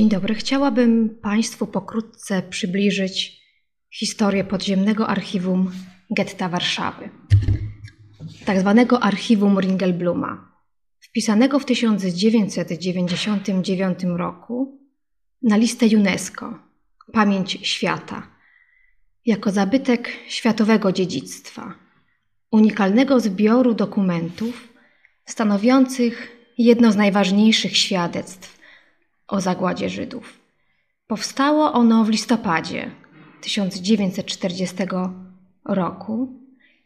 Dzień dobry. Chciałabym Państwu pokrótce przybliżyć historię podziemnego archiwum getta Warszawy, tak zwanego archiwum Ringelbluma, wpisanego w 1999 roku na listę UNESCO Pamięć Świata jako zabytek światowego dziedzictwa, unikalnego zbioru dokumentów stanowiących jedno z najważniejszych świadectw o zagładzie Żydów. Powstało ono w listopadzie 1940 roku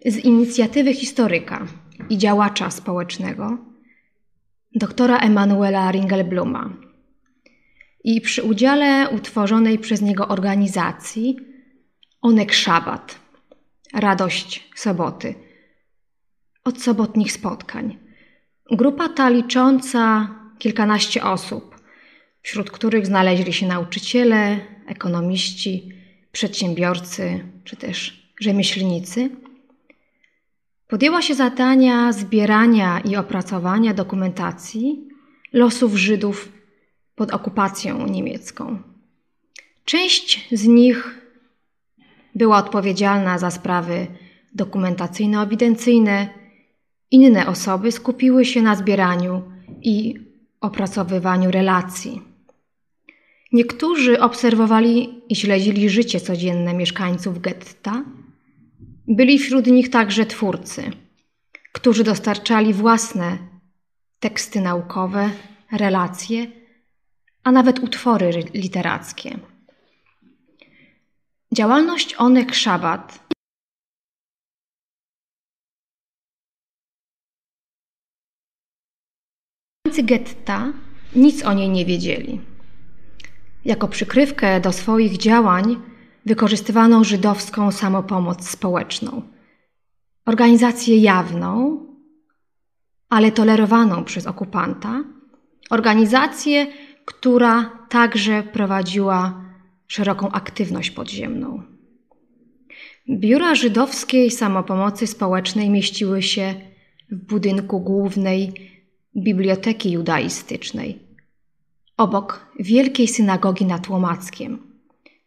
z inicjatywy historyka i działacza społecznego doktora Emanuela Ringelbluma i przy udziale utworzonej przez niego organizacji Onek Szabat, Radość Soboty, od sobotnich spotkań. Grupa ta licząca kilkanaście osób wśród których znaleźli się nauczyciele, ekonomiści, przedsiębiorcy czy też rzemieślnicy, podjęła się zadania zbierania i opracowania dokumentacji losów Żydów pod okupacją niemiecką. Część z nich była odpowiedzialna za sprawy dokumentacyjno-ewidencyjne, inne osoby skupiły się na zbieraniu i opracowywaniu relacji Niektórzy obserwowali i śledzili życie codzienne mieszkańców getta. Byli wśród nich także twórcy, którzy dostarczali własne teksty naukowe, relacje, a nawet utwory literackie. Działalność Onek Szabat getta nic o niej nie wiedzieli. Jako przykrywkę do swoich działań wykorzystywano żydowską samopomoc społeczną. Organizację jawną, ale tolerowaną przez okupanta, organizację, która także prowadziła szeroką aktywność podziemną. Biura żydowskiej samopomocy społecznej mieściły się w budynku głównej Biblioteki Judaistycznej, obok Wielkiej Synagogi nad Łomackiem.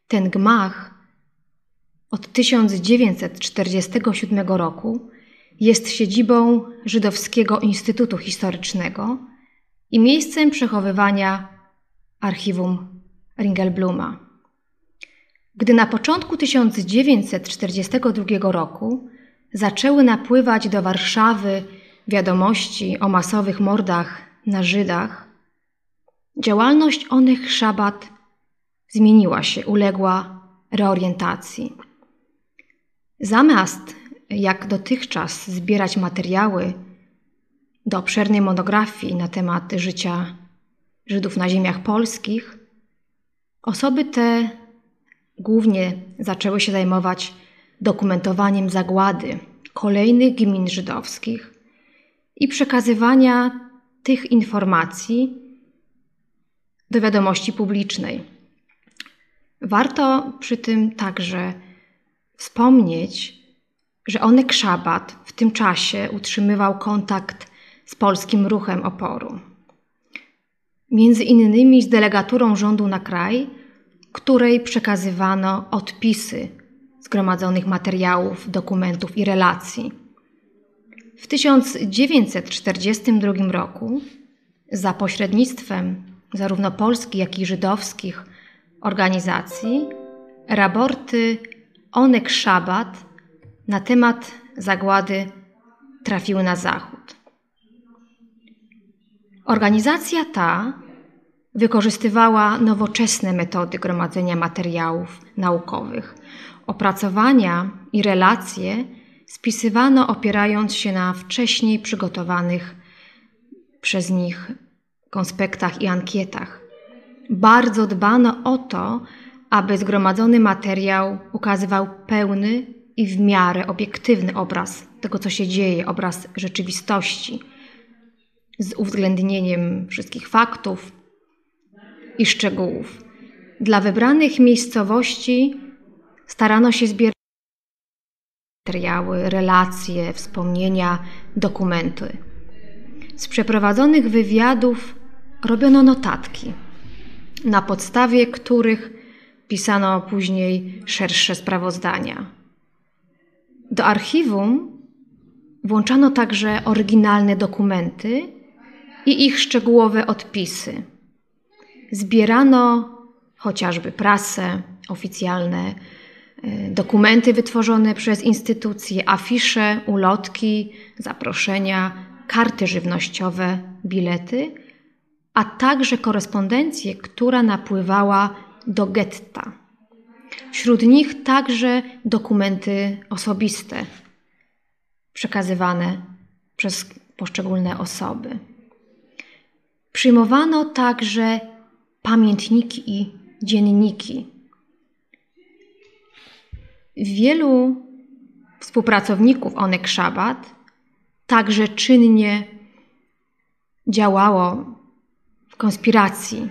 Ten gmach od 1947 roku jest siedzibą Żydowskiego Instytutu Historycznego i miejscem przechowywania archiwum Ringelbluma. Gdy na początku 1942 roku zaczęły napływać do Warszawy wiadomości o masowych mordach na Żydach, Działalność onych szabat zmieniła się, uległa reorientacji. Zamiast jak dotychczas zbierać materiały do obszernej monografii na temat życia Żydów na ziemiach polskich, osoby te głównie zaczęły się zajmować dokumentowaniem zagłady kolejnych gmin żydowskich i przekazywania tych informacji do wiadomości publicznej. Warto przy tym także wspomnieć, że Onek Szabat w tym czasie utrzymywał kontakt z polskim ruchem oporu. Między innymi z delegaturą rządu na kraj, której przekazywano odpisy zgromadzonych materiałów, dokumentów i relacji. W 1942 roku za pośrednictwem zarówno polskich, jak i żydowskich organizacji raporty Onek Szabat na temat zagłady trafiły na Zachód. Organizacja ta wykorzystywała nowoczesne metody gromadzenia materiałów naukowych. Opracowania i relacje spisywano opierając się na wcześniej przygotowanych przez nich konspektach i ankietach. Bardzo dbano o to, aby zgromadzony materiał ukazywał pełny i w miarę obiektywny obraz tego, co się dzieje, obraz rzeczywistości, z uwzględnieniem wszystkich faktów i szczegółów. Dla wybranych miejscowości starano się zbierać materiały, relacje, wspomnienia, dokumenty. Z przeprowadzonych wywiadów robiono notatki. na podstawie których pisano później szersze sprawozdania. Do archiwum włączano także oryginalne dokumenty i ich szczegółowe odpisy. Zbierano chociażby prasę, oficjalne e, dokumenty wytworzone przez instytucje, afisze, ulotki, zaproszenia, karty żywnościowe, bilety, a także korespondencję, która napływała do getta. Wśród nich także dokumenty osobiste przekazywane przez poszczególne osoby. Przyjmowano także pamiętniki i dzienniki. Wielu współpracowników Onek Szabat także czynnie działało w konspiracji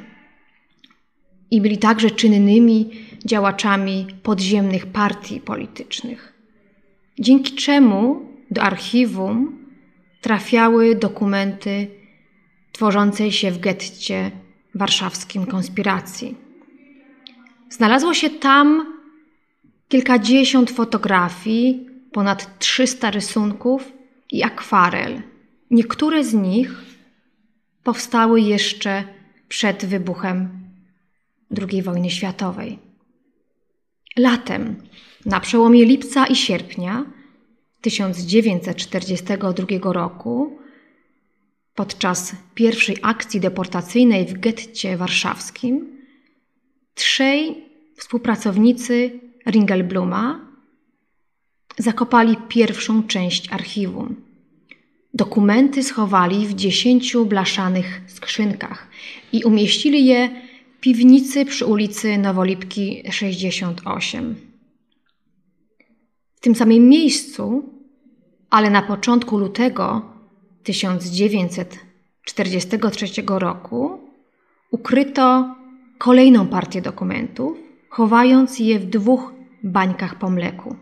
i byli także czynnymi działaczami podziemnych partii politycznych. Dzięki czemu do archiwum trafiały dokumenty tworzącej się w getcie warszawskim konspiracji. Znalazło się tam kilkadziesiąt fotografii, ponad 300 rysunków i akwarel. Niektóre z nich powstały jeszcze przed wybuchem II wojny światowej. Latem, na przełomie lipca i sierpnia 1942 roku, podczas pierwszej akcji deportacyjnej w getcie warszawskim, trzej współpracownicy Ringelbluma zakopali pierwszą część archiwum. Dokumenty schowali w dziesięciu blaszanych skrzynkach i umieścili je w piwnicy przy ulicy Nowolipki 68. W tym samym miejscu, ale na początku lutego 1943 roku ukryto kolejną partię dokumentów, chowając je w dwóch bańkach po mleku.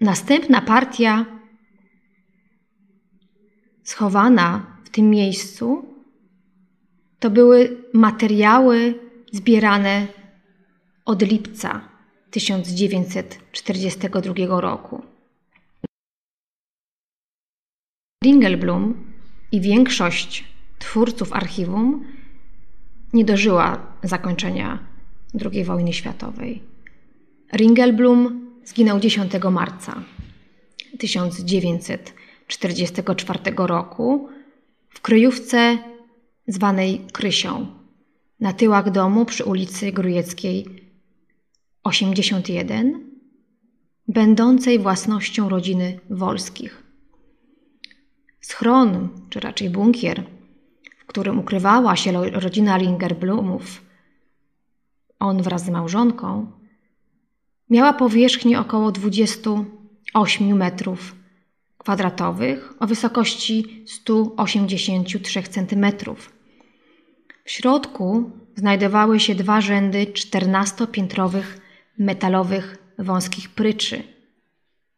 Następna partia schowana w tym miejscu to były materiały zbierane od lipca 1942 roku. Ringelblum i większość twórców archiwum nie dożyła zakończenia II wojny światowej. Ringelblum zginął 10 marca 1944 roku w kryjówce zwanej Krysią na tyłach domu przy ulicy Grujeckiej 81, będącej własnością rodziny Wolskich. Schron, czy raczej bunkier, w którym ukrywała się rodzina Ringerblumów, on wraz z małżonką, miała powierzchnię około 28 metrów kwadratowych o wysokości 183 cm. W środku znajdowały się dwa rzędy 14-piętrowych metalowych wąskich pryczy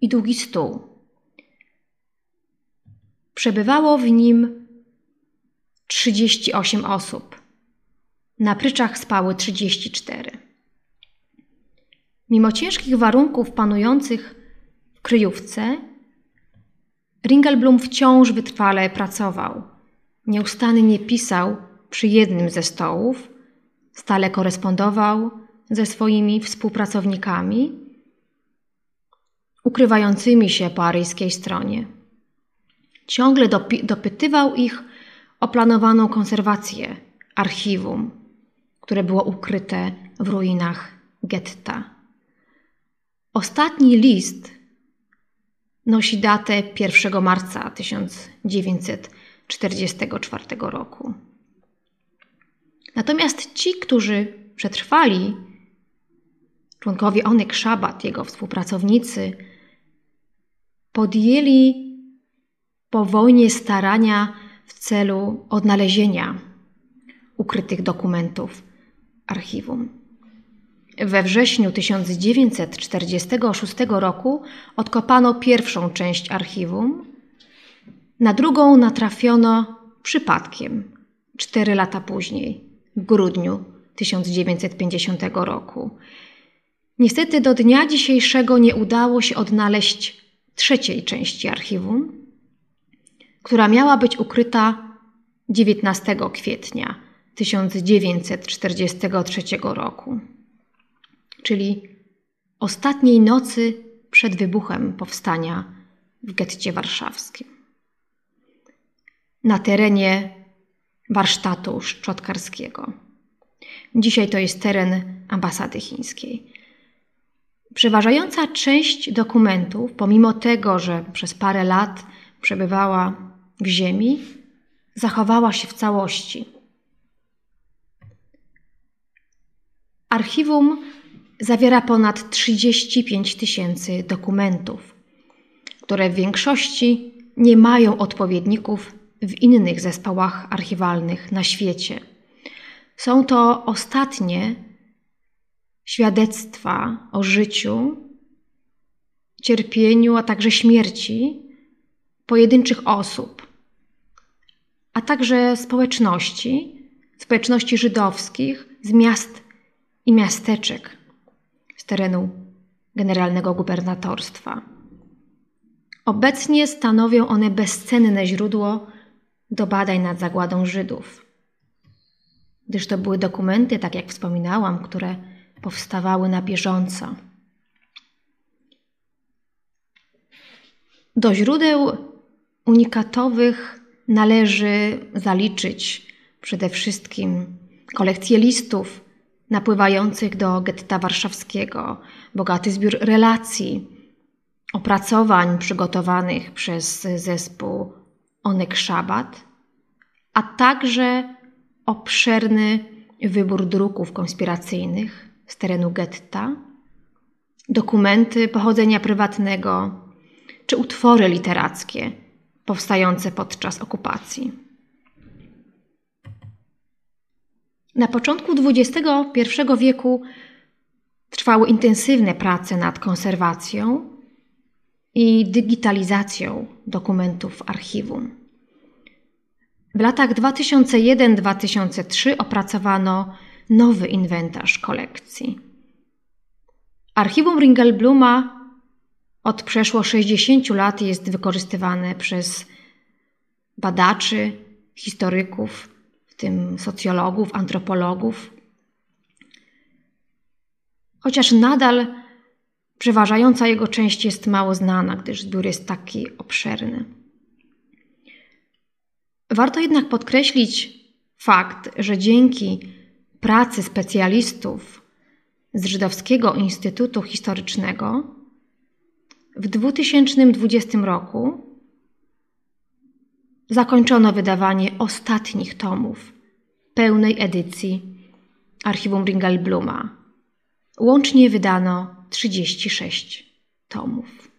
i długi stół. Przebywało w nim 38 osób. Na pryczach spały 34. Mimo ciężkich warunków panujących w kryjówce, Ringelblum wciąż wytrwale pracował. Nieustannie pisał przy jednym ze stołów, stale korespondował ze swoimi współpracownikami, ukrywającymi się po aryjskiej stronie. Ciągle dopytywał ich o planowaną konserwację archiwum, które było ukryte w ruinach getta. Ostatni list nosi datę 1 marca 1944 roku. Natomiast ci, którzy przetrwali, członkowie Onyk Szabat, jego współpracownicy, podjęli po wojnie starania w celu odnalezienia ukrytych dokumentów archiwum. We wrześniu 1946 roku odkopano pierwszą część archiwum, na drugą natrafiono przypadkiem cztery lata później. w grudniu 1950 roku. Niestety do dnia dzisiejszego nie udało się odnaleźć trzeciej części archiwum, która miała być ukryta 19 kwietnia 1943 roku, czyli ostatniej nocy przed wybuchem powstania w getcie warszawskim. Na terenie warsztatu szczotkarskiego. Dzisiaj to jest teren ambasady chińskiej. Przeważająca część dokumentów, pomimo tego, że przez parę lat przebywała w ziemi, zachowała się w całości. Archiwum zawiera ponad 35 tysięcy dokumentów, które w większości nie mają odpowiedników w innych zespołach archiwalnych na świecie. Są to ostatnie świadectwa o życiu, cierpieniu, a także śmierci pojedynczych osób, a także społeczności, społeczności żydowskich z miast i miasteczek terenu generalnego gubernatorstwa. Obecnie stanowią one bezcenne źródło do badań nad zagładą Żydów, gdyż to były dokumenty, tak jak wspominałam, które powstawały na bieżąco. Do źródeł unikatowych należy zaliczyć przede wszystkim kolekcję listów napływających do getta warszawskiego, bogaty zbiór relacji, opracowań przygotowanych przez zespół Onek Szabat, a także obszerny wybór druków konspiracyjnych z terenu getta, dokumenty pochodzenia prywatnego czy utwory literackie powstające podczas okupacji. Na początku XXI wieku trwały intensywne prace nad konserwacją i digitalizacją dokumentów archiwum. W latach 2001-2003 opracowano nowy inwentarz kolekcji. Archiwum Ringelbluma od przeszło 60 lat jest wykorzystywane przez badaczy, historyków, w tym socjologów, antropologów. Chociaż nadal przeważająca jego część jest mało znana, gdyż zbiór jest taki obszerny. Warto jednak podkreślić fakt, że dzięki pracy specjalistów z Żydowskiego Instytutu Historycznego w 2020 roku zakończono wydawanie ostatnich tomów pełnej edycji archiwum Ringelbluma. Łącznie wydano 36 tomów.